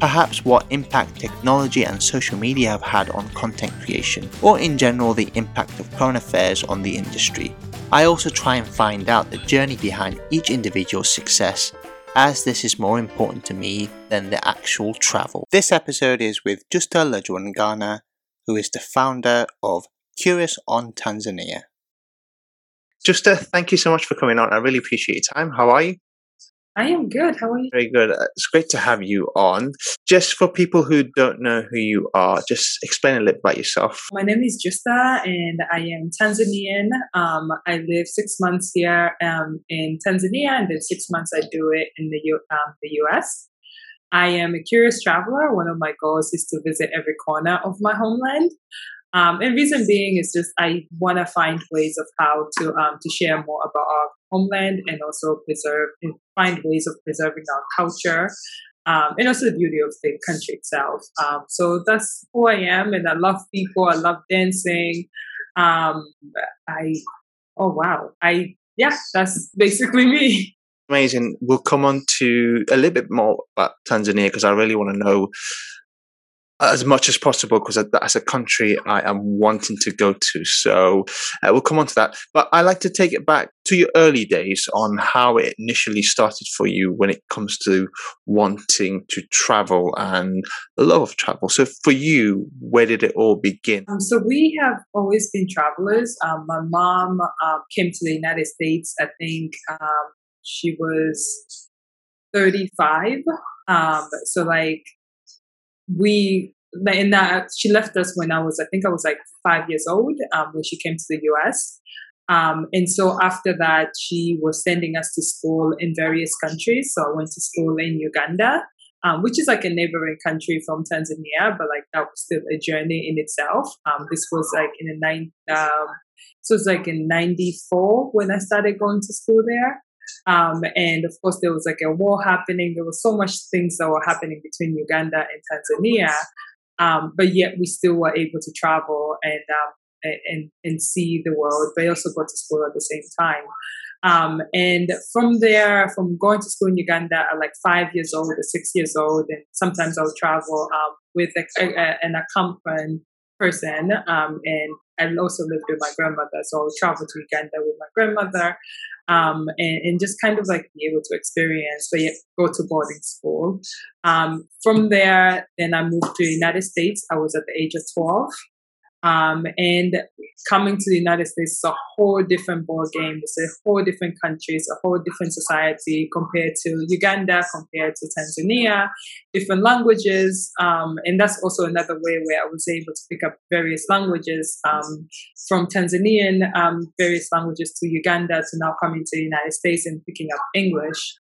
perhaps what impact technology and social media have had on content creation, or in general the impact of current affairs on the industry. I also try and find out the journey behind each individual's success, as this is more important to me than the actual travel. This episode is with Justa Lajwangana, who is the founder of Curious on Tanzania. Justa, thank you so much for coming on. I really appreciate your time. How are you? I am good. How are you? Very good. Uh, it's great to have you on. Just for people who don't know who you are, just explain a little bit about yourself. My name is Justa, and I am Tanzanian. Um, I live six months here um, in Tanzania, and then six months I do it in the U- um, the US. I am a curious traveler. One of my goals is to visit every corner of my homeland. Um, and reason being is just I want to find ways of how to um, to share more about our homeland and also preserve and find ways of preserving our culture um, and also the beauty of the country itself. Um, so that's who I am, and I love people. I love dancing. Um, I oh wow, I yeah, that's basically me. Amazing. We'll come on to a little bit more about Tanzania because I really want to know as much as possible because as a country I am wanting to go to. So uh, we'll come on to that. But I like to take it back to your early days on how it initially started for you when it comes to wanting to travel and the love of travel. So for you, where did it all begin? Um, so we have always been travelers. Um, my mom um, came to the United States, I think um, she was 35. Um, so like we in that she left us when I was I think I was like five years old um, when she came to the US. Um, and so after that, she was sending us to school in various countries. So I went to school in Uganda, um, which is like a neighboring country from Tanzania, but like that was still a journey in itself. Um, this was like in the nine, um, so it was like in '94 when I started going to school there. Um, and of course, there was like a war happening. There was so much things that were happening between Uganda and Tanzania. Um, but yet we still were able to travel and, um, and, and see the world, but I also go to school at the same time. Um, and from there, from going to school in Uganda at like five years old or six years old, and sometimes I'll travel um, with a, a, an accompanying person. Um, and I also lived with my grandmother, so I'll travel to Uganda with my grandmother um, and, and, just kind of like be able to experience, but yet go to boarding school. Um, from there, then I moved to the United States. I was at the age of 12. Um, and coming to the United States is a whole different ball game. It's a whole different country. It's a whole different society compared to Uganda, compared to Tanzania, different languages. Um, and that's also another way where I was able to pick up various languages um, from Tanzanian, um, various languages to Uganda to now coming to the United States and picking up English.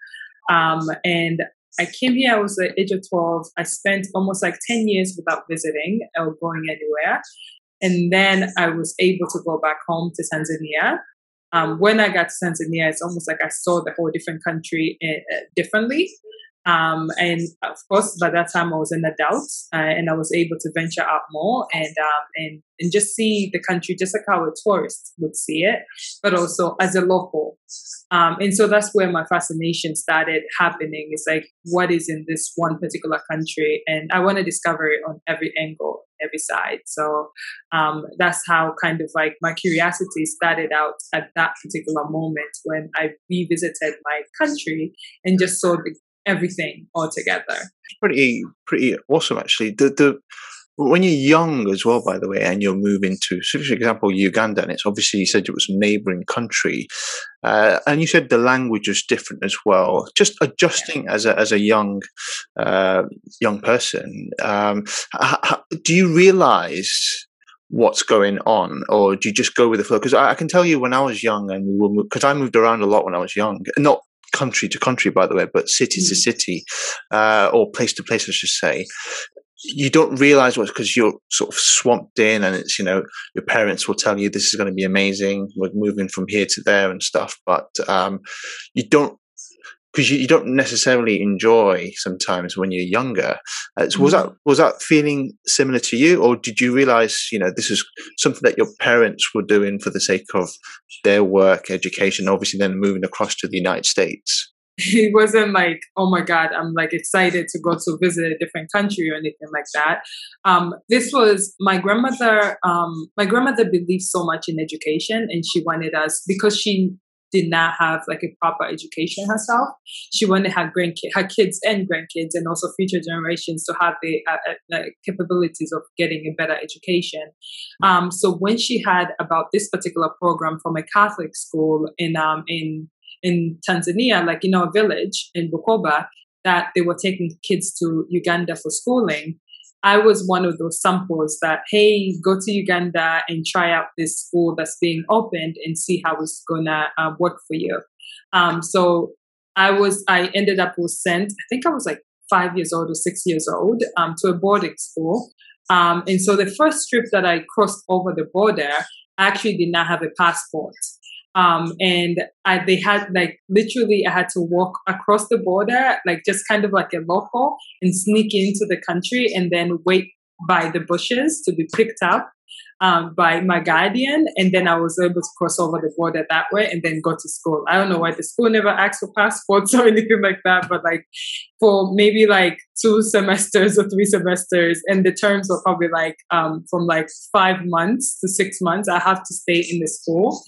Um, and I came here, I was the age of 12. I spent almost like 10 years without visiting or going anywhere. And then I was able to go back home to Tanzania. Um, when I got to Tanzania, it's almost like I saw the whole different country uh, differently. Um, and of course, by that time I was an adult uh, and I was able to venture out more and, um, and, and just see the country just like how a tourist would see it, but also as a local. Um, and so that's where my fascination started happening. It's like, what is in this one particular country? And I want to discover it on every angle, every side. So um, that's how kind of like my curiosity started out at that particular moment when I revisited my country and just saw the everything all together. Pretty, pretty awesome, actually. The the when you're young as well, by the way, and you're moving to, so for example, Uganda, and it's obviously you said it was a neighboring country, uh, and you said the language was different as well. Just adjusting as a as a young uh, young person, um, how, do you realize? what's going on or do you just go with the flow because I, I, can tell you when i was young and we were because i moved around a lot when i was young not country to country, by the way, but city to mm. city, uh, or place to place, I should say. you don't realize what's because you're sort of swamped in and it's you know your parents will tell you this is going to be amazing we're moving from here to there and stuff but um, you don't because you, you, don't necessarily enjoy sometimes when you're younger uh, so was mm-hmm. that was that feeling similar to you or did you realize you know this is something that your parents were doing for the sake of their work education obviously then moving across to the united states it wasn't like, oh my God, I'm like excited to go to visit a different country or anything like that. Um, this was my grandmother. Um, my grandmother believed so much in education, and she wanted us because she did not have like a proper education herself. She wanted her grandkids, her kids and grandkids, and also future generations to have the uh, uh, capabilities of getting a better education. Um, so when she had about this particular program from a Catholic school in um, in in Tanzania, like in our village in Bukoba, that they were taking kids to Uganda for schooling. I was one of those samples that, hey, go to Uganda and try out this school that's being opened and see how it's gonna uh, work for you. Um, so I was, I ended up was sent. I think I was like five years old or six years old um, to a boarding school. Um, and so the first trip that I crossed over the border, I actually did not have a passport. Um, and I, they had like literally, I had to walk across the border, like just kind of like a local and sneak into the country and then wait by the bushes to be picked up um, by my guardian, and then I was able to cross over the border that way and then go to school. I don't know why the school never asked for passports or anything like that, but like for maybe like two semesters or three semesters, and the terms were probably like um, from like five months to six months. I have to stay in the school.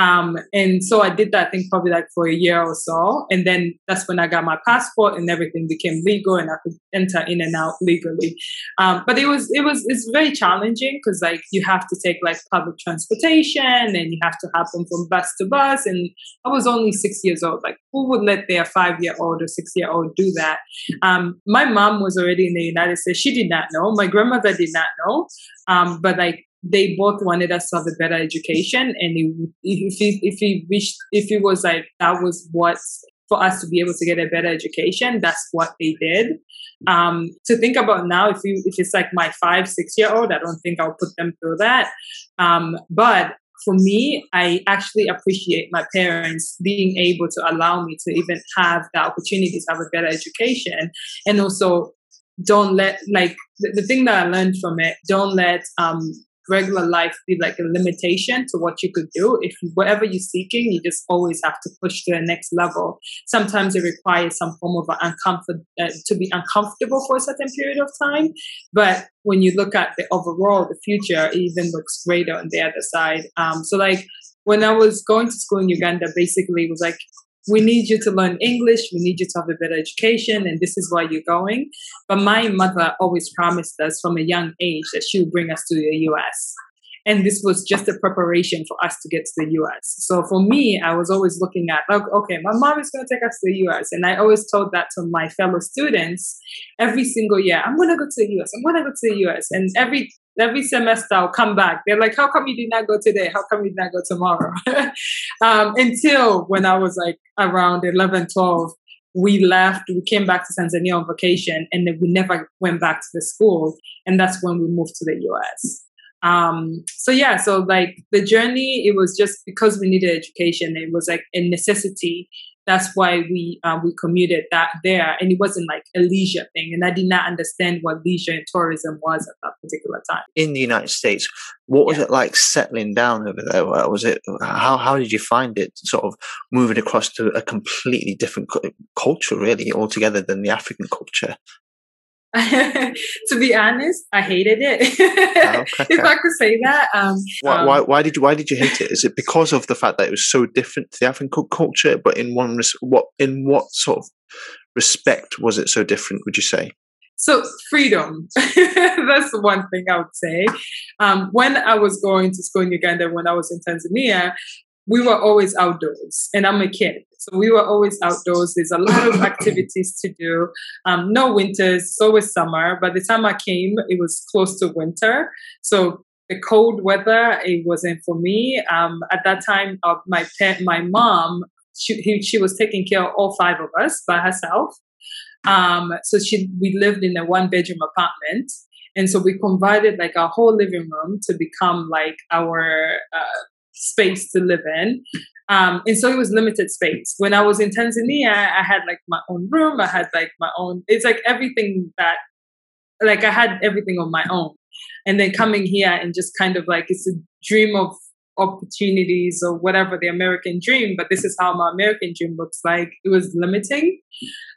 Um, and so I did that, thing probably like for a year or so. And then that's when I got my passport and everything became legal and I could enter in and out legally. Um, but it was, it was, it's very challenging because like you have to take like public transportation and you have to happen from bus to bus. And I was only six years old. Like who would let their five year old or six year old do that? Um, my mom was already in the United States. She did not know. My grandmother did not know. Um, but like they both wanted us to have a better education and if he if he wished if it was like that was what for us to be able to get a better education that's what they did. Um, to think about now if you if it's like my five six year old i don't think i'll put them through that. Um, but for me, I actually appreciate my parents being able to allow me to even have the opportunity to have a better education. And also don't let like the, the thing that I learned from it, don't let um regular life be like a limitation to what you could do. If whatever you're seeking, you just always have to push to the next level. Sometimes it requires some form of uncomfort uh, to be uncomfortable for a certain period of time. But when you look at the overall, the future it even looks greater on the other side. Um, so like when I was going to school in Uganda, basically it was like we need you to learn English, we need you to have a better education, and this is why you're going. But my mother always promised us from a young age that she would bring us to the US. And this was just a preparation for us to get to the US. So for me, I was always looking at, okay, my mom is going to take us to the US. And I always told that to my fellow students every single year I'm going to go to the US, I'm going to go to the US. And every every semester I'll come back. They're like, how come you did not go today? How come you did not go tomorrow? um, until when I was like around 11, 12, we left, we came back to Tanzania on vacation, and then we never went back to the school. And that's when we moved to the US. Um, so yeah, so like the journey, it was just because we needed education, it was like a necessity that's why we um, we commuted that there, and it wasn't like a leisure thing. And I did not understand what leisure and tourism was at that particular time. In the United States, what was yeah. it like settling down over there? Was it how how did you find it? Sort of moving across to a completely different culture, really, altogether than the African culture. to be honest, I hated it. Oh, okay. if I could say that. Um, why, um, why, why, did you Why did you hate it? Is it because of the fact that it was so different to the African culture? But in one, what in what sort of respect was it so different? Would you say? So freedom. That's the one thing I would say. Um, when I was going to school in Uganda, when I was in Tanzania, we were always outdoors, and I'm a kid. So we were always outdoors. There's a lot of activities to do. Um, no winters, it's always summer. By the time I came, it was close to winter. So the cold weather, it wasn't for me. Um, at that time, uh, my pet, my mom, she, he, she was taking care of all five of us by herself. Um, so she, we lived in a one bedroom apartment. And so we converted like our whole living room to become like our uh, space to live in. Um, and so it was limited space. When I was in Tanzania, I had like my own room. I had like my own, it's like everything that, like I had everything on my own. And then coming here and just kind of like, it's a dream of opportunities or whatever the American dream, but this is how my American dream looks like. It was limiting.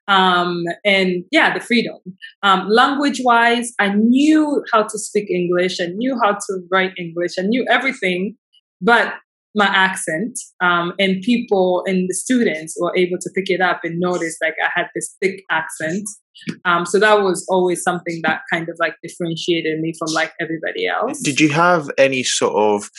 Um, and yeah, the freedom. Um, language wise, I knew how to speak English. I knew how to write English. I knew everything, but my accent um, and people and the students were able to pick it up and notice like I had this thick accent. Um, so that was always something that kind of like differentiated me from like everybody else. Did you have any sort of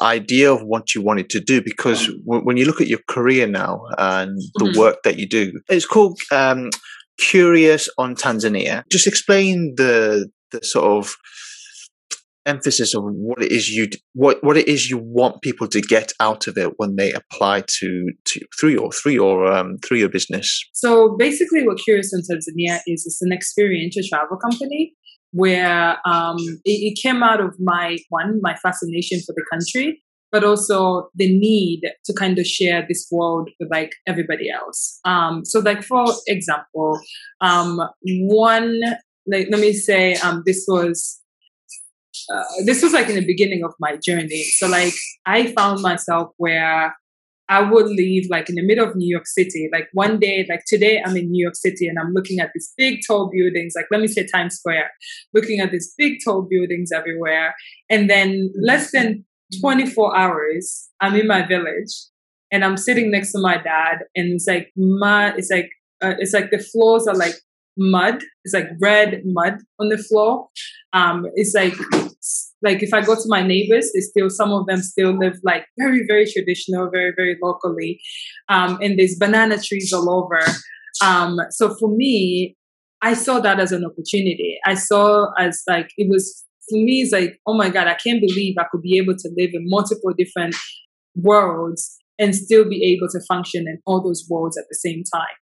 idea of what you wanted to do? Because w- when you look at your career now and the mm-hmm. work that you do, it's called um, Curious on Tanzania. Just explain the the sort of emphasis on what it is you what what it is you want people to get out of it when they apply to, to through your through your um, through your business. So basically, what Curious in Tanzania is it's an experiential travel company where um, it, it came out of my one my fascination for the country but also the need to kind of share this world with like everybody else. Um, so like for example, um, one like let me say um, this was uh, this was like in the beginning of my journey. So like I found myself where I would leave like in the middle of New York City. Like one day, like today, I'm in New York City and I'm looking at these big tall buildings, like let me say Times Square, looking at these big tall buildings everywhere. And then less than 24 hours, I'm in my village and I'm sitting next to my dad and it's like my, it's like, uh, it's like the floors are like mud. It's like red mud on the floor. Um, it's like like if I go to my neighbors, they still some of them still live like very very traditional, very very locally, um, and there's banana trees all over. Um, so for me, I saw that as an opportunity. I saw as like it was for me. It's like oh my god, I can't believe I could be able to live in multiple different worlds and still be able to function in all those worlds at the same time.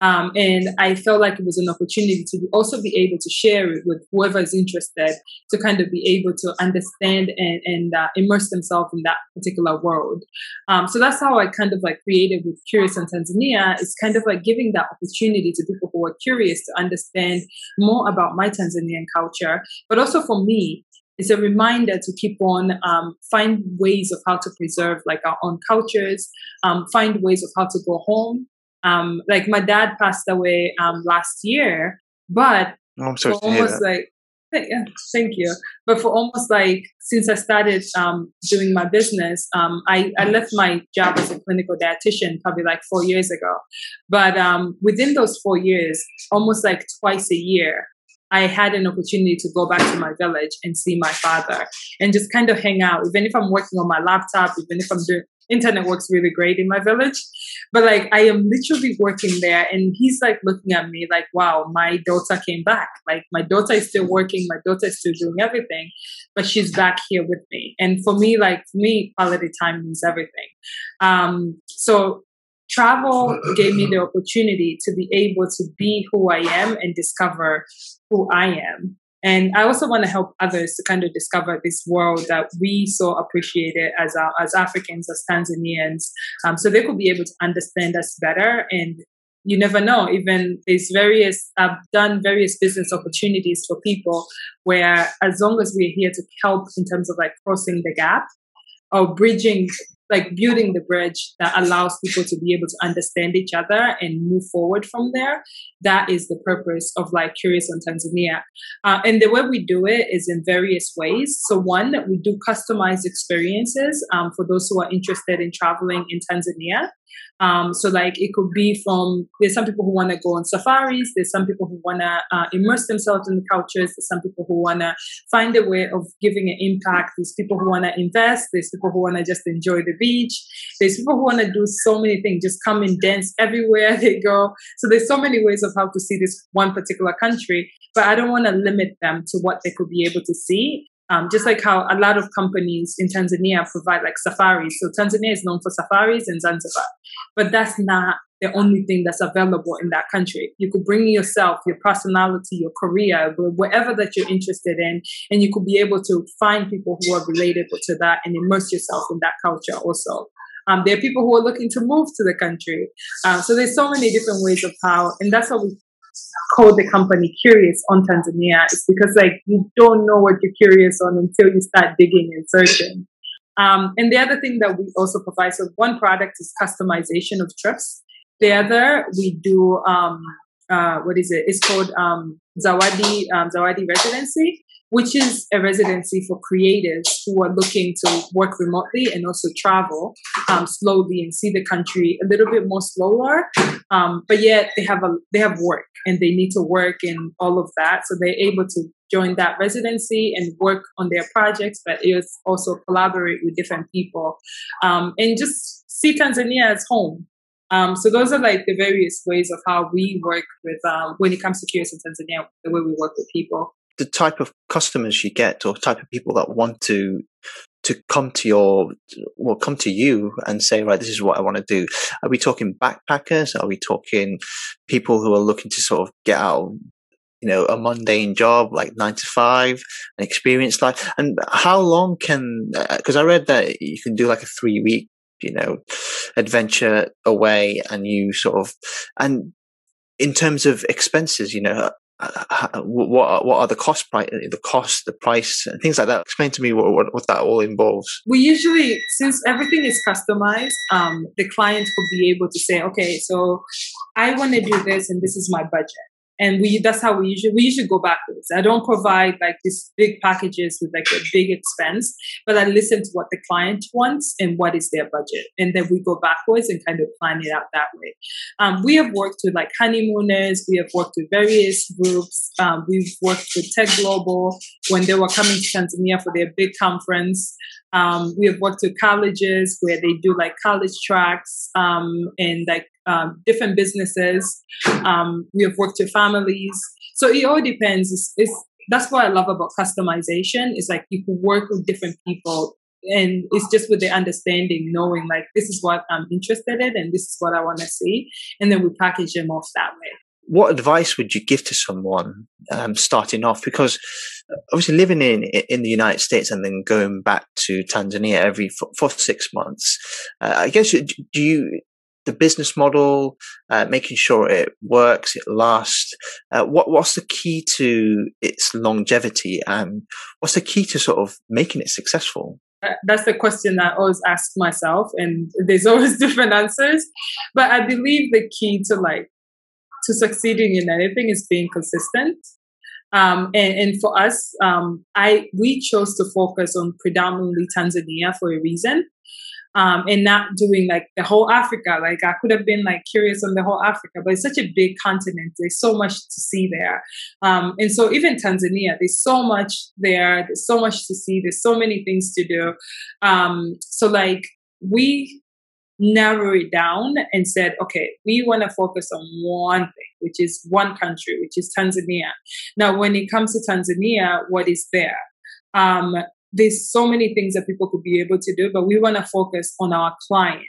Um, and I felt like it was an opportunity to also be able to share it with whoever is interested to kind of be able to understand and, and uh, immerse themselves in that particular world. Um, so that's how I kind of like created with Curious in Tanzania. It's kind of like giving that opportunity to people who are curious to understand more about my Tanzanian culture, but also for me, it's a reminder to keep on um, find ways of how to preserve like our own cultures um, find ways of how to go home um, like my dad passed away um, last year, but oh, I'm sorry almost like yeah, thank you. But for almost like since I started um, doing my business, um, I, I left my job as a clinical dietitian probably like four years ago. But um, within those four years, almost like twice a year, I had an opportunity to go back to my village and see my father and just kind of hang out. Even if I'm working on my laptop, even if I'm doing internet works really great in my village. But like I am literally working there and he's like looking at me like, wow, my daughter came back. Like my daughter is still working, my daughter is still doing everything, but she's back here with me. And for me, like for me, quality time means everything. Um, so travel gave me the opportunity to be able to be who I am and discover who I am. And I also want to help others to kind of discover this world that we so appreciated as our, as Africans, as Tanzanians, um, so they could be able to understand us better. And you never know. Even there's various I've done various business opportunities for people where, as long as we're here to help in terms of like crossing the gap or bridging like building the bridge that allows people to be able to understand each other and move forward from there. That is the purpose of like Curious on Tanzania. Uh, and the way we do it is in various ways. So one, we do customized experiences um, for those who are interested in traveling in Tanzania. Um, so like it could be from there's some people who want to go on safaris. There's some people who want to uh, immerse themselves in the cultures. There's some people who want to find a way of giving an impact. There's people who want to invest. There's people who want to just enjoy the beach. There's people who want to do so many things, just come and dance everywhere they go. So there's so many ways of how to see this one particular country. But I don't want to limit them to what they could be able to see. Um, just like how a lot of companies in Tanzania provide like safaris. So Tanzania is known for safaris and Zanzibar, but that's not the only thing that's available in that country. You could bring yourself, your personality, your career, whatever that you're interested in, and you could be able to find people who are related to that and immerse yourself in that culture also. Um, there are people who are looking to move to the country. Uh, so there's so many different ways of how, and that's what we call the company Curious on Tanzania. It's because like you don't know what you're curious on until you start digging and searching. Um, and the other thing that we also provide, so one product is customization of trips. The other, we do, um, uh, what is it? It's called um, Zawadi, um, Zawadi Residency which is a residency for creatives who are looking to work remotely and also travel um, slowly and see the country a little bit more slower. Um, but yet they have a they have work and they need to work and all of that, so they're able to join that residency and work on their projects, but it also collaborate with different people um, and just see Tanzania as home. Um, so those are like the various ways of how we work with um, when it comes to Curious in Tanzania, the way we work with people the type of customers you get or type of people that want to to come to your well come to you and say right this is what i want to do. Are we talking backpackers? Are we talking people who are looking to sort of get out you know a mundane job like nine to five an experienced life? And how long can because uh, i read that you can do like a three week you know adventure away and you sort of and in terms of expenses you know what what are the cost price the cost the price and things like that? Explain to me what, what, what that all involves. We usually since everything is customized um, the client will be able to say okay so i want to do this and this is my budget and we that's how we usually we usually go backwards. I don't provide like these big packages with like a big expense, but I listen to what the client wants and what is their budget, and then we go backwards and kind of plan it out that way. Um, we have worked with like honeymooners, we have worked with various groups. Um, we've worked with Tech Global when they were coming to Tanzania for their big conference. Um, we have worked with colleges where they do like college tracks um, and like um, different businesses. Um, we have worked with families. So it all depends. It's, it's, that's what I love about customization. Is like you can work with different people and it's just with the understanding, knowing like this is what I'm interested in and this is what I want to see. And then we package them off that way what advice would you give to someone um, starting off? Because uh, obviously living in in the United States and then going back to Tanzania every for, for six months, uh, I guess do you the business model, uh, making sure it works, it lasts. Uh, what what's the key to its longevity, and what's the key to sort of making it successful? That's the question I always ask myself, and there's always different answers. But I believe the key to like to succeeding in anything is being consistent. Um, and, and, for us, um, I we chose to focus on predominantly Tanzania for a reason, um, and not doing like the whole Africa. Like I could have been like curious on the whole Africa, but it's such a big continent. There's so much to see there, um, and so even Tanzania, there's so much there. There's so much to see. There's so many things to do. Um, so like we narrow it down and said, okay, we want to focus on one thing, which is one country, which is Tanzania. Now, when it comes to Tanzania, what is there? Um, there's so many things that people could be able to do, but we want to focus on our client.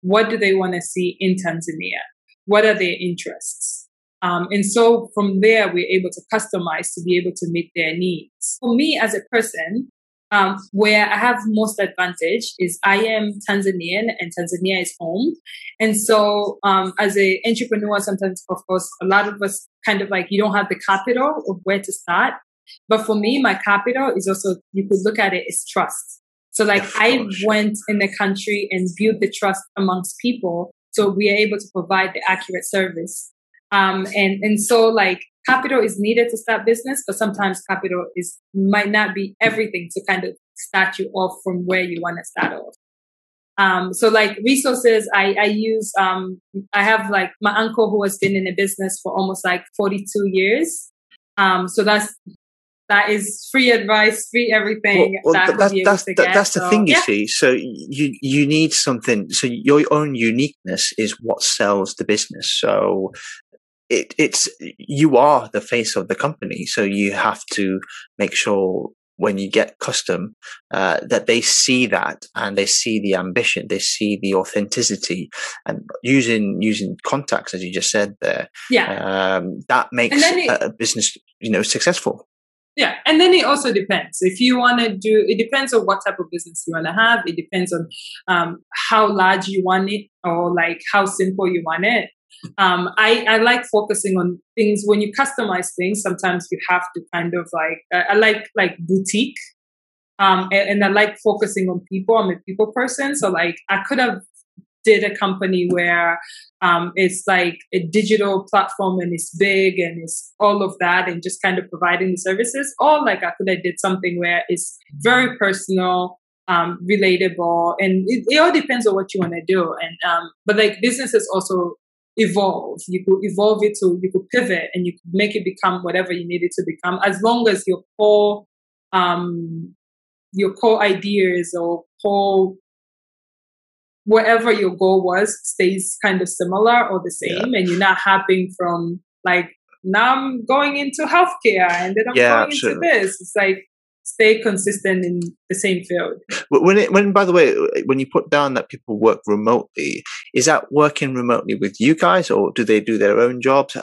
What do they want to see in Tanzania? What are their interests? Um, and so from there, we're able to customize to be able to meet their needs. For me as a person, um, where I have most advantage is I am Tanzanian and Tanzania is home. And so, um, as an entrepreneur, sometimes, of course, a lot of us kind of like, you don't have the capital of where to start. But for me, my capital is also, you could look at it as trust. So like I went in the country and built the trust amongst people. So we are able to provide the accurate service. Um, and, and so like capital is needed to start business, but sometimes capital is might not be everything to kind of start you off from where you want to start off. Um, so like resources, I, I use, um, I have like my uncle who has been in a business for almost like 42 years. Um, so that's, that is free advice, free everything. Well, well, that that's, that's, that, that's the so, thing you yeah. see. So you, you need something. So your own uniqueness is what sells the business. So it, it's you are the face of the company, so you have to make sure when you get custom uh, that they see that and they see the ambition they see the authenticity and using using contacts as you just said there yeah um, that makes it, a business you know successful yeah and then it also depends. If you want to do it depends on what type of business you want to have. It depends on um, how large you want it or like how simple you want it. Um, I, I like focusing on things. When you customize things. Sometimes you have to kind of like I, I like like boutique, um, and, and, I like focusing on people. I'm a people person, so like I could have did a company where um, it's like a digital platform and it's big and it's all of that and just kind of providing the services. Or like I could have did something where it's very personal um, relatable and it, it, all depends on what you want to do and um, but like businesses also evolve. You could evolve it to, you could pivot and you could make it become whatever you need it to become, as long as your core, um, your core ideas or core, whatever your goal was, stays kind of similar or the same, yeah. and you're not hopping from like now I'm going into healthcare and then I'm yeah, going absolutely. into this. It's like stay consistent in the same field. When it, when by the way, when you put down that people work remotely, is that working remotely with you guys, or do they do their own jobs?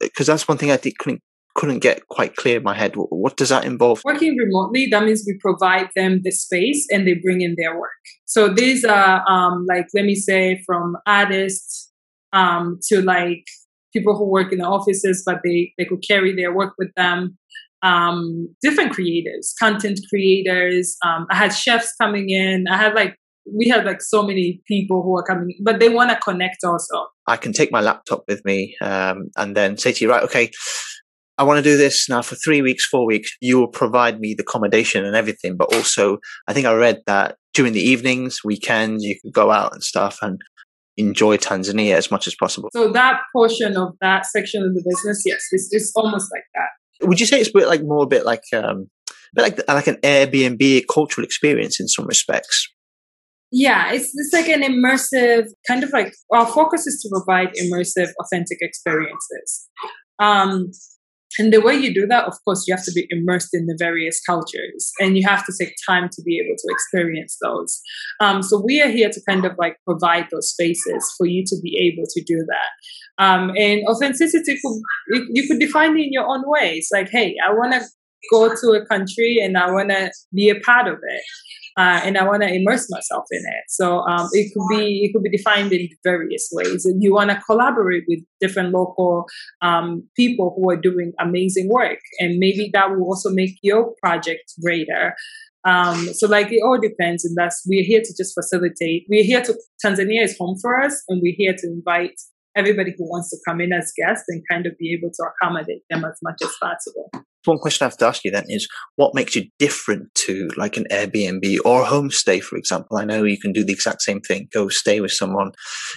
Because uh, that's one thing I think couldn't couldn't get quite clear in my head. What does that involve? Working remotely, that means we provide them the space and they bring in their work. So these are um, like let me say from artists um, to like people who work in the offices, but they they could carry their work with them um, different creators, content creators. Um, I had chefs coming in. I had like we had like so many people who are coming, but they want to connect also. I can take my laptop with me um, and then say to you, right, okay, I want to do this now for three weeks, four weeks. You will provide me the accommodation and everything, but also I think I read that during the evenings, weekends, you could go out and stuff and enjoy Tanzania as much as possible. So that portion of that section of the business, yes, it's, it's almost like that would you say it's a bit like more a bit like um, a bit like like an Airbnb cultural experience in some respects? Yeah, it's it's like an immersive kind of like our focus is to provide immersive, authentic experiences. Um, and the way you do that, of course, you have to be immersed in the various cultures and you have to take time to be able to experience those. Um, so we are here to kind of like provide those spaces for you to be able to do that. Um, and authenticity, could, you could define it in your own way. It's like, hey, I want to go to a country and I want to be a part of it uh, and I want to immerse myself in it. So um, it could be it could be defined in various ways. And you want to collaborate with different local um, people who are doing amazing work, and maybe that will also make your project greater. Um, so like it all depends, and that's we're here to just facilitate. We're here to Tanzania is home for us, and we're here to invite everybody who wants to come in as guests and kind of be able to accommodate them as much as possible. One question I have to ask you then is what makes you different to like an Airbnb or a homestay, for example? I know you can do the exact same thing, go stay with someone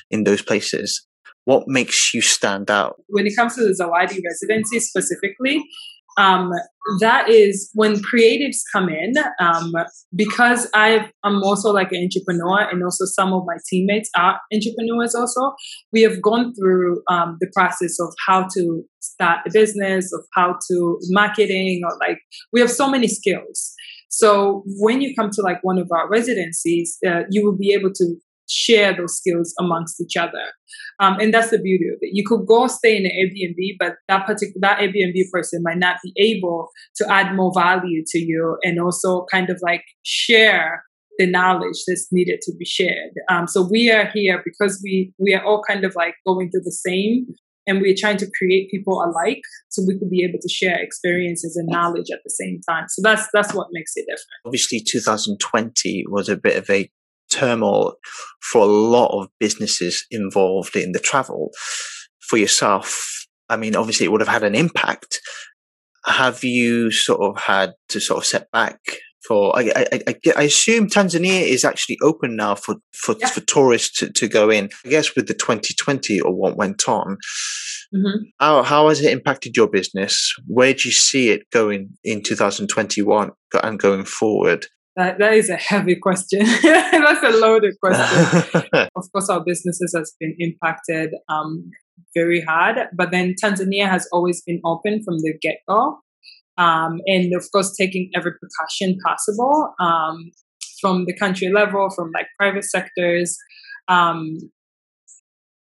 in those places. What makes you stand out? When it comes to the Zawadi residency specifically, um, that is when creatives come in um, because i am also like an entrepreneur and also some of my teammates are entrepreneurs also we have gone through um, the process of how to start a business of how to marketing or like we have so many skills. So when you come to like one of our residencies uh, you will be able to share those skills amongst each other. Um, and that's the beauty of it. You could go stay in an Airbnb, but that particular that Airbnb person might not be able to add more value to you and also kind of like share the knowledge that's needed to be shared. Um, so we are here because we we are all kind of like going through the same and we're trying to create people alike so we could be able to share experiences and knowledge at the same time so that's that's what makes it different obviously 2020 was a bit of a turmoil for a lot of businesses involved in the travel. For yourself, I mean, obviously it would have had an impact. Have you sort of had to sort of set back for? I, I, I, I assume Tanzania is actually open now for for, yeah. for tourists to, to go in. I guess with the 2020 or what went on, mm-hmm. how how has it impacted your business? Where do you see it going in 2021 and going forward? That, that is a heavy question. That's a loaded question. of course, our businesses has been impacted um, very hard, but then Tanzania has always been open from the get go. um, and of course taking every precaution possible um, from the country level, from like private sectors. Um,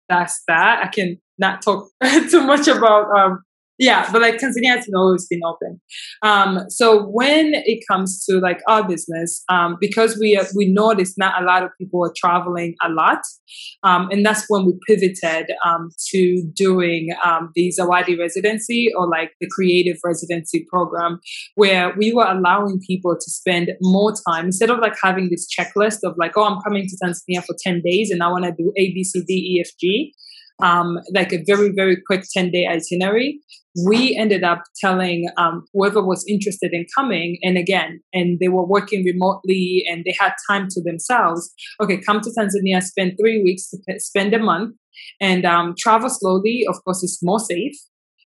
that's that. I can not talk too much about um, yeah, but like Tanzania has always been open. Um, so when it comes to like our business, um, because we uh, we noticed not a lot of people are traveling a lot, um, and that's when we pivoted um, to doing um, the Zawadi residency or like the creative residency program, where we were allowing people to spend more time instead of like having this checklist of like, oh, I'm coming to Tanzania for ten days and I want to do A B C D E F G um, like a very, very quick 10 day itinerary. We ended up telling um, whoever was interested in coming, and again, and they were working remotely and they had time to themselves. Okay, come to Tanzania, spend three weeks, spend a month, and um, travel slowly. Of course, it's more safe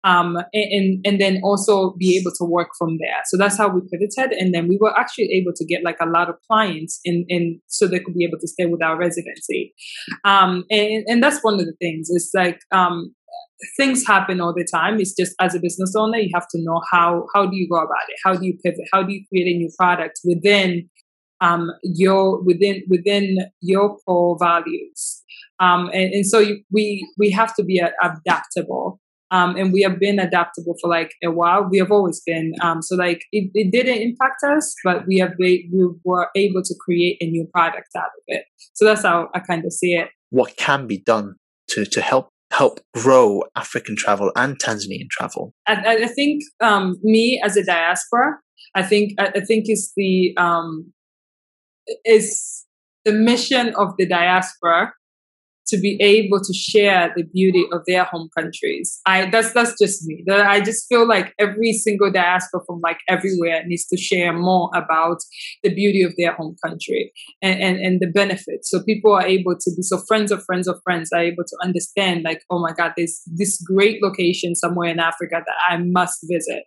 um, and and then also be able to work from there. So that's how we pivoted, and then we were actually able to get like a lot of clients in in so they could be able to stay with our residency. Um, and and that's one of the things. It's like um, things happen all the time. It's just as a business owner, you have to know how how do you go about it? How do you pivot? How do you create a new product within um, your within within your core values? Um, and, and so you, we we have to be adaptable um, and we have been adaptable for like a while. We have always been. Um, so like it, it didn't impact us, but we have we were able to create a new product out of it. So that's how I kind of see it. What can be done to to help help grow African travel and Tanzanian travel? I, I think um, me as a diaspora, I think I, think is the um, is the mission of the diaspora to be able to share the beauty of their home countries. I that's that's just me. I just feel like every single diaspora from like everywhere needs to share more about the beauty of their home country and, and, and the benefits. So people are able to be so friends of friends of friends are able to understand like, oh my God, there's this great location somewhere in Africa that I must visit.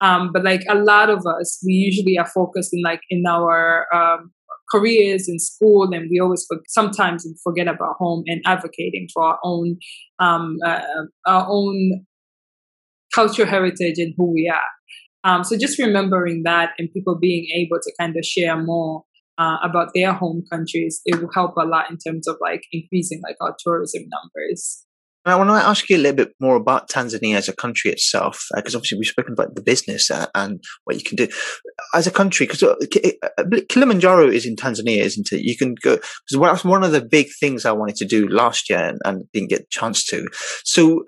Um, but like a lot of us, we usually are focused in like in our um, careers in school and we always sometimes forget about home and advocating for our own um, uh, our own cultural heritage and who we are. Um, so just remembering that and people being able to kind of share more uh, about their home countries it will help a lot in terms of like increasing like our tourism numbers I want to ask you a little bit more about Tanzania as a country itself, because uh, obviously we've spoken about the business uh, and what you can do as a country. Because uh, uh, Kilimanjaro is in Tanzania, isn't it? You can go. Because that's one of the big things I wanted to do last year and, and didn't get a chance to. So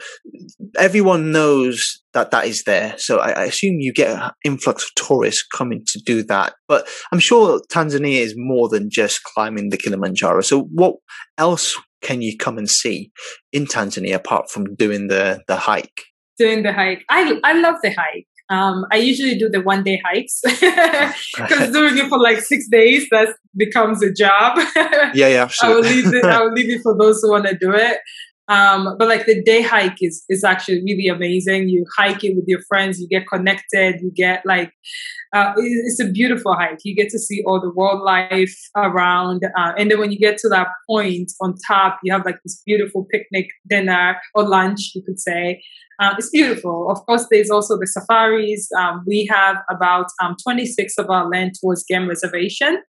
everyone knows that that is there. So I, I, assume you get an influx of tourists coming to do that. But I'm sure Tanzania is more than just climbing the Kilimanjaro. So what else can you come and see in Tanzania apart from doing the the hike? Doing the hike, I I love the hike. Um, I usually do the one day hikes because doing it for like six days that becomes a job. yeah, yeah, absolutely. I will leave it. I will leave it for those who want to do it. Um, but like the day hike is is actually really amazing. You hike it with your friends, you get connected, you get like uh, it's a beautiful hike. You get to see all the wildlife around, uh, and then when you get to that point on top, you have like this beautiful picnic dinner or lunch, you could say. Uh, it's beautiful. Of course, there's also the safaris. Um, we have about um, 26 of our land towards game reservation.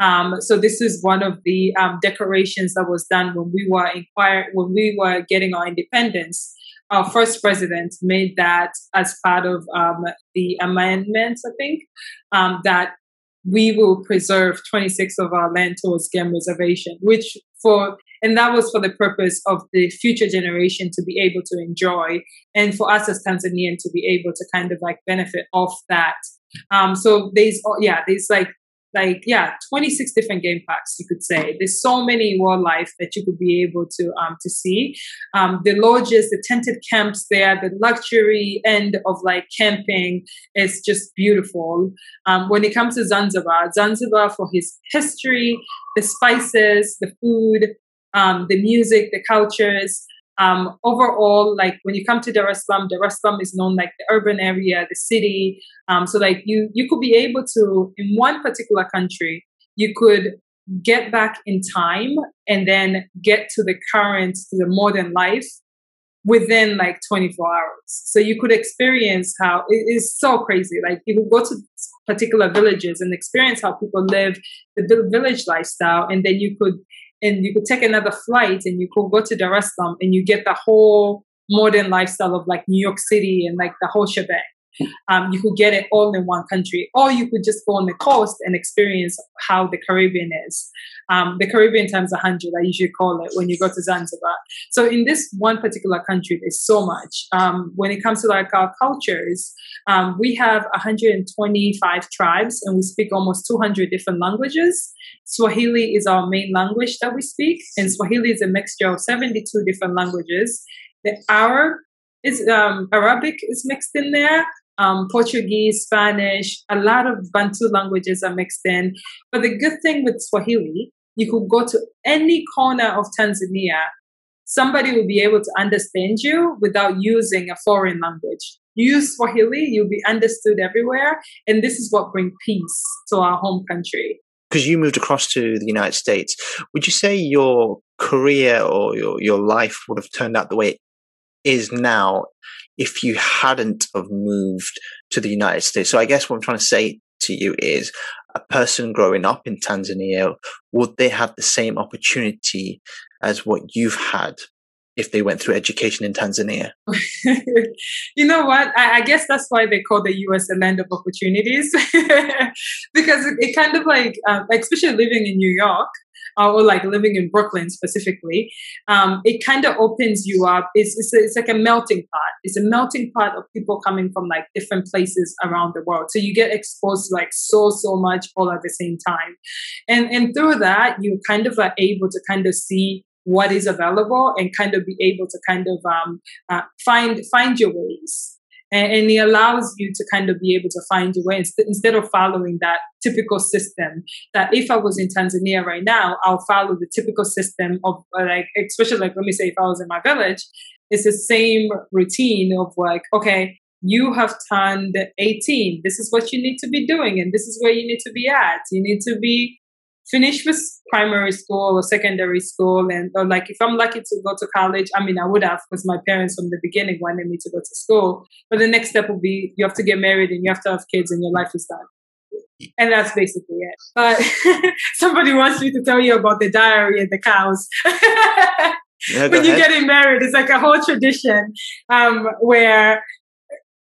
Um, so this is one of the um, decorations that was done when we were inquire when we were getting our independence. Our first president made that as part of um, the amendments, I think, um, that we will preserve 26 of our land towards game reservation, which for and that was for the purpose of the future generation to be able to enjoy and for us as Tanzanian to be able to kind of like benefit off that. Um, so there's yeah, there's like like yeah 26 different game packs you could say. There's so many wildlife that you could be able to um to see. Um the lodges the tented camps there the luxury end of like camping is just beautiful. Um when it comes to zanzibar zanzibar for his history the spices the food um the music the cultures um, overall, like when you come to Dar es Salaam, Dar es Salaam is known like the urban area, the city. Um, so like you, you could be able to, in one particular country, you could get back in time and then get to the current, to the modern life within like 24 hours. So you could experience how it is so crazy. Like you could go to particular villages and experience how people live the village lifestyle, and then you could and you could take another flight and you could go to Dar es Salaam and you get the whole modern lifestyle of like New York City and like the whole shebang. Um, you could get it all in one country, or you could just go on the coast and experience how the Caribbean is. Um, the Caribbean times 100, I usually call it when you go to Zanzibar. So in this one particular country, there's so much. Um, when it comes to like our cultures, um, we have 125 tribes and we speak almost 200 different languages. Swahili is our main language that we speak, and Swahili is a mixture of 72 different languages. The Arab is um, Arabic is mixed in there um, Portuguese, Spanish, a lot of Bantu languages are mixed in. But the good thing with Swahili, you could go to any corner of Tanzania, somebody will be able to understand you without using a foreign language. Use Swahili, you'll be understood everywhere. And this is what brings peace to our home country. Because you moved across to the United States, would you say your career or your, your life would have turned out the way it is now if you hadn't have moved to the United States. So I guess what I'm trying to say to you is a person growing up in Tanzania, would they have the same opportunity as what you've had if they went through education in Tanzania? you know what? I, I, guess that's why they call the US a land of opportunities because it, it, kind of like, uh, especially living in New York, uh, or like living in Brooklyn specifically, um, it kind of opens you up. It's, it's, a, it's like a melting pot. It's a melting pot of people coming from like different places around the world. So you get exposed to like so, so much all at the same time. And, and through that, you kind of are able to kind of see what is available and kind of be able to kind of um, uh, find find your ways and, and it allows you to kind of be able to find your way instead of following that typical system that if I was in Tanzania right now, I'll follow the typical system of uh, like, especially like, let me say if I was in my village, it's the same routine of like, okay, you have turned 18. This is what you need to be doing, and this is where you need to be at. You need to be finish with primary school or secondary school and or like if i'm lucky to go to college i mean i would have because my parents from the beginning wanted me to go to school. But the next step will be you have to get married and you have to have kids and your life is done. And that's basically it. But somebody wants me to tell you about the diary and the cows. Yeah, when you're getting married it's like a whole tradition um, where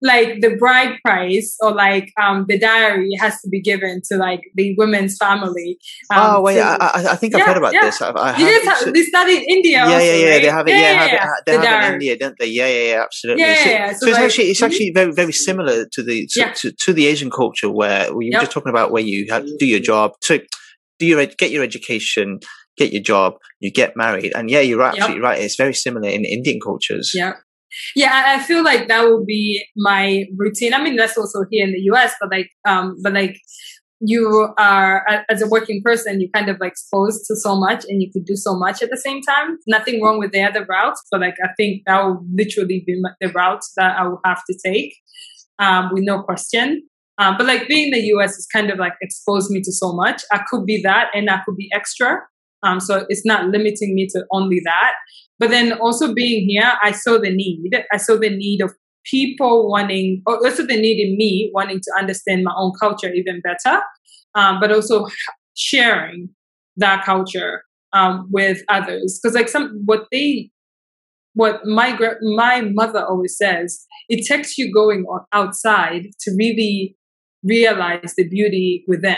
like the bride price or like um, the diary has to be given to like the women's family. Um, oh wait, I, I, think I've heard about yeah. this. I, I you did have, they study in India. Yeah, also, yeah, yeah. Right? They have it. Yeah, yeah, have it, they the have it in India, don't they? Yeah, yeah, yeah. Absolutely. Yeah, so, yeah, so, so like, it's actually it's actually mm-hmm. very very similar to the to, to, to, the Asian culture where you were yep. just talking about where you have, do your job to do your get your education get your job, you get married. And yeah, you're absolutely yep. right. It's very similar in Indian cultures. Yeah. Yeah, I feel like that would be my routine. I mean, that's also here in the US, but like, um, but like, you are as a working person, you kind of like exposed to so much, and you could do so much at the same time. Nothing wrong with the other routes, but like, I think that will literally be the route that I will have to take, um, with no question. Um, but like being in the US is kind of like exposed me to so much. I could be that, and I could be extra. Um, so it's not limiting me to only that. But then also being here, I saw the need. I saw the need of people wanting, or also the need in me wanting to understand my own culture even better, um, but also sharing that culture um, with others. Because like some what they, what my my mother always says, it takes you going outside to really realize the beauty within.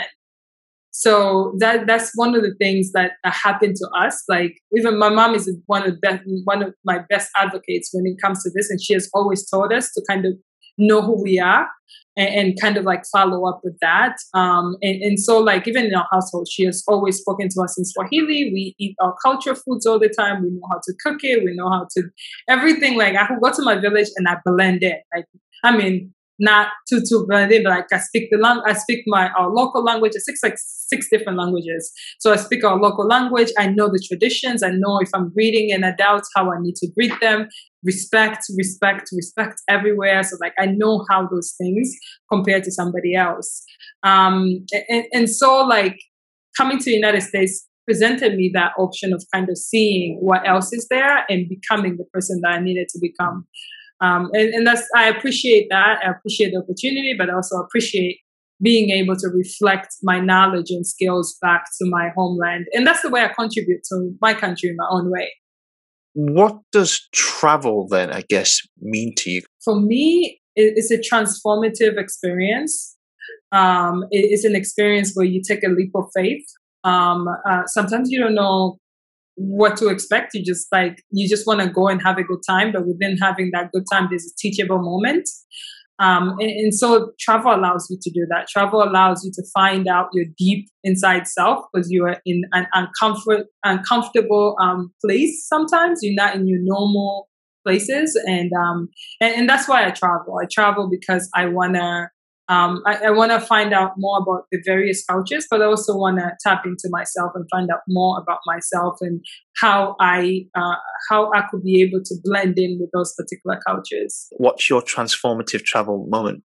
So that that's one of the things that happened to us. Like even my mom is one of the best, one of my best advocates when it comes to this, and she has always taught us to kind of know who we are and, and kind of like follow up with that. Um, and, and so like even in our household, she has always spoken to us in Swahili. We eat our culture foods all the time. We know how to cook it. We know how to everything. Like I go to my village and I blend it. Like I mean, not too blended, but like I speak the lang- I speak my our local language. I speak like six different languages. So I speak our local language. I know the traditions. I know if I'm greeting an adult, how I need to greet them. Respect, respect, respect everywhere. So like I know how those things compare to somebody else. Um, and, and so like coming to the United States presented me that option of kind of seeing what else is there and becoming the person that I needed to become. Um, and, and that's I appreciate that. I appreciate the opportunity, but I also appreciate being able to reflect my knowledge and skills back to my homeland. And that's the way I contribute to my country in my own way. What does travel then, I guess, mean to you? For me, it's a transformative experience. Um, it's an experience where you take a leap of faith. Um, uh, sometimes you don't know what to expect. You just like you just want to go and have a good time, but within having that good time, there's a teachable moment. Um, and, and, so travel allows you to do that. Travel allows you to find out your deep inside self because you are in an uncomfort, uncomfortable um, place. Sometimes you're not in your normal places, and um, and, and that's why I travel. I travel because I wanna um, I, I want to find out more about the various cultures, but I also want to tap into myself and find out more about myself and how I uh, how I could be able to blend in with those particular cultures. What's your transformative travel moment?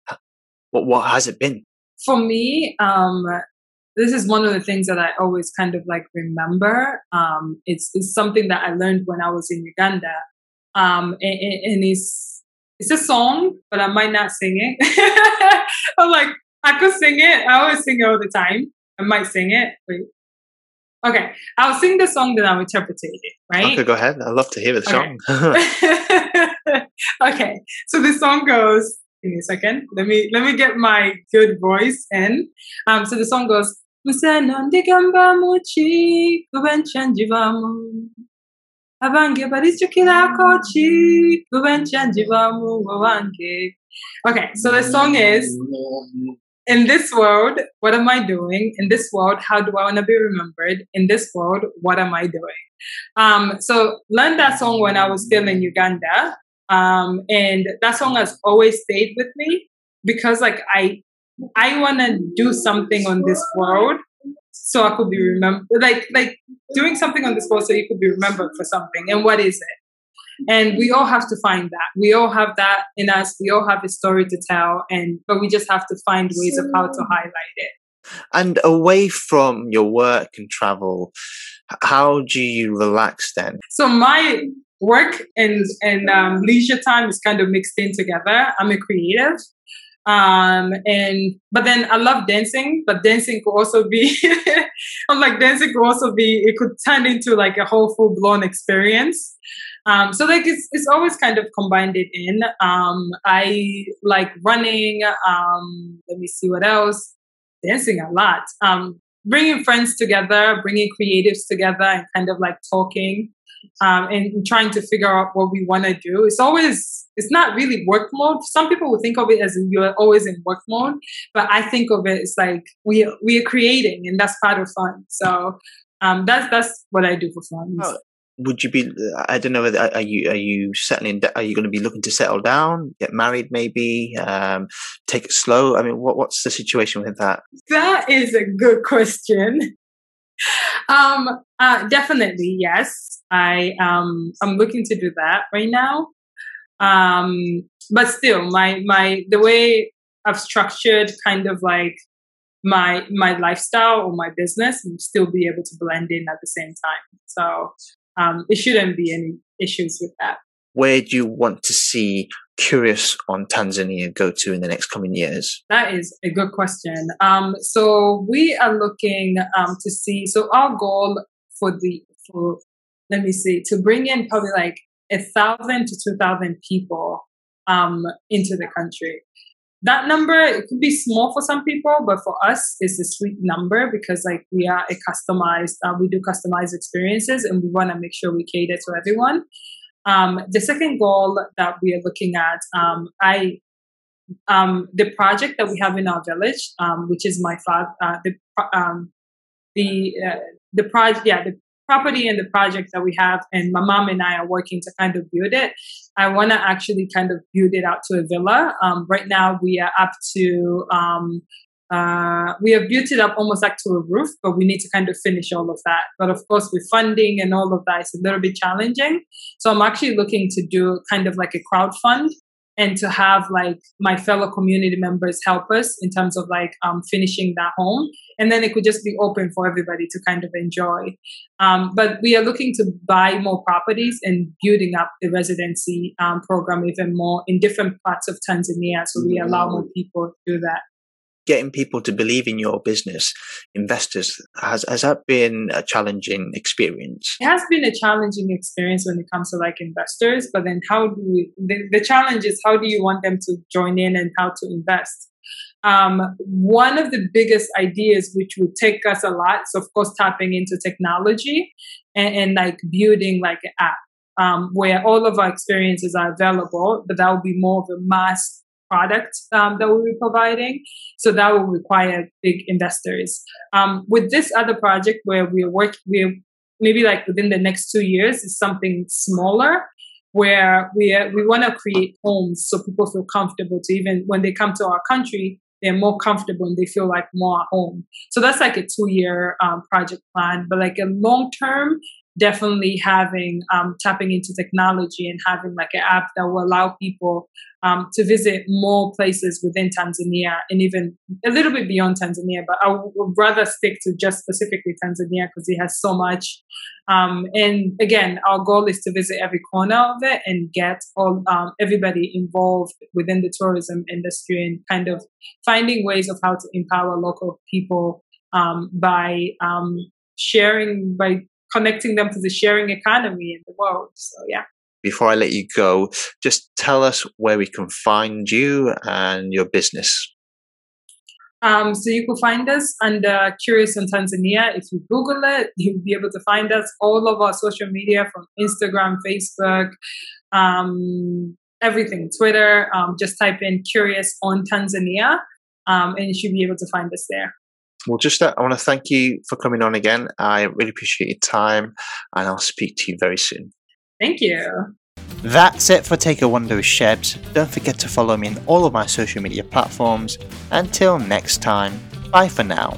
What what has it been? For me, um, this is one of the things that I always kind of like remember. Um, it's, it's something that I learned when I was in Uganda, um, and, and it's it's a song, but I might not sing it. I'm like, I could sing it. I always sing it all the time. I might sing it. Wait. Okay, I'll sing the song that I'm interpreting it, right? Okay, go ahead. I'd love to hear the song. Okay. okay, so the song goes. Give me a second. Let me let me get my good voice in. Um, so the song goes. Okay, so the song is In this world, what am I doing? In this world, how do I want to be remembered? In this world, what am I doing? Um, so learned that song when I was still in Uganda. Um, and that song has always stayed with me because like I I wanna do something on this world so I could be remembered. Like like doing something on this world so you could be remembered for something. And what is it? And we all have to find that. We all have that in us. We all have a story to tell, and but we just have to find ways of how to highlight it. And away from your work and travel, how do you relax then? So my work and and um, leisure time is kind of mixed in together. I'm a creative, um and but then i love dancing but dancing could also be i'm like dancing could also be it could turn into like a whole full-blown experience. Um so like it's it's always kind of combined it in. Um i like running um let me see what else. Dancing a lot. Um bringing friends together bringing creatives together and kind of like talking um, and trying to figure out what we want to do. It's always, it's not really work mode. Some people will think of it as you're always in work mode, but I think of it as like we we are creating, and that's part of fun. So um, that's that's what I do for fun. Oh, would you be? I don't know. Are you are you settling? Are you going to be looking to settle down, get married, maybe um, take it slow? I mean, what what's the situation with that? That is a good question. um, uh, definitely, yes. I um, I'm looking to do that right now. Um, but still, my my the way I've structured kind of like my my lifestyle or my business and still be able to blend in at the same time. So um, it shouldn't be any issues with that. Where do you want to see Curious on Tanzania go to in the next coming years? That is a good question. Um, so we are looking um, to see. So our goal for the for let me see to bring in probably like a thousand to two thousand people um, into the country. That number it could be small for some people, but for us, it's a sweet number because like we are a customized, uh, we do customized experiences, and we want to make sure we cater to everyone. Um, the second goal that we are looking at, um, I um, the project that we have in our village, um, which is my father, uh, the um, the uh, the project, yeah, the property and the project that we have, and my mom and I are working to kind of build it. I want to actually kind of build it out to a villa. Um, right now, we are up to uh, we have built it up almost like to a roof, but we need to kind of finish all of that. But of course, with funding and all of that, it's a little bit challenging. So I'm actually looking to do kind of like a crowd fund and to have like my fellow community members help us in terms of like um, finishing that home. And then it could just be open for everybody to kind of enjoy. Um, but we are looking to buy more properties and building up the residency um, program even more in different parts of tanzania so we allow more people to do that getting people to believe in your business, investors, has has that been a challenging experience? It has been a challenging experience when it comes to like investors, but then how do we, the, the challenge is how do you want them to join in and how to invest? Um, one of the biggest ideas which would take us a lot, so of course tapping into technology and, and like building like an app um, where all of our experiences are available, but that will be more of a mass product um, that we'll be providing. So that will require big investors. Um, with this other project where we're working, we're maybe like within the next two years is something smaller where we we want to create homes so people feel comfortable to even when they come to our country they're more comfortable and they feel like more at home so that's like a two year um, project plan but like a long term definitely having um, tapping into technology and having like an app that will allow people um, to visit more places within Tanzania and even a little bit beyond Tanzania. But I would rather stick to just specifically Tanzania because it has so much. Um, and again, our goal is to visit every corner of it and get all um, everybody involved within the tourism industry and kind of finding ways of how to empower local people um, by um, sharing by connecting them to the sharing economy in the world. So yeah. Before I let you go, just tell us where we can find you and your business. Um, so you can find us under Curious in Tanzania. If you Google it, you'll be able to find us. All of our social media from Instagram, Facebook, um, everything, Twitter. Um, just type in Curious on Tanzania, um, and you should be able to find us there. Well, just uh, I want to thank you for coming on again. I really appreciate your time, and I'll speak to you very soon. Thank you. That's it for Take a Wonder with Shebs. Don't forget to follow me on all of my social media platforms. Until next time, bye for now.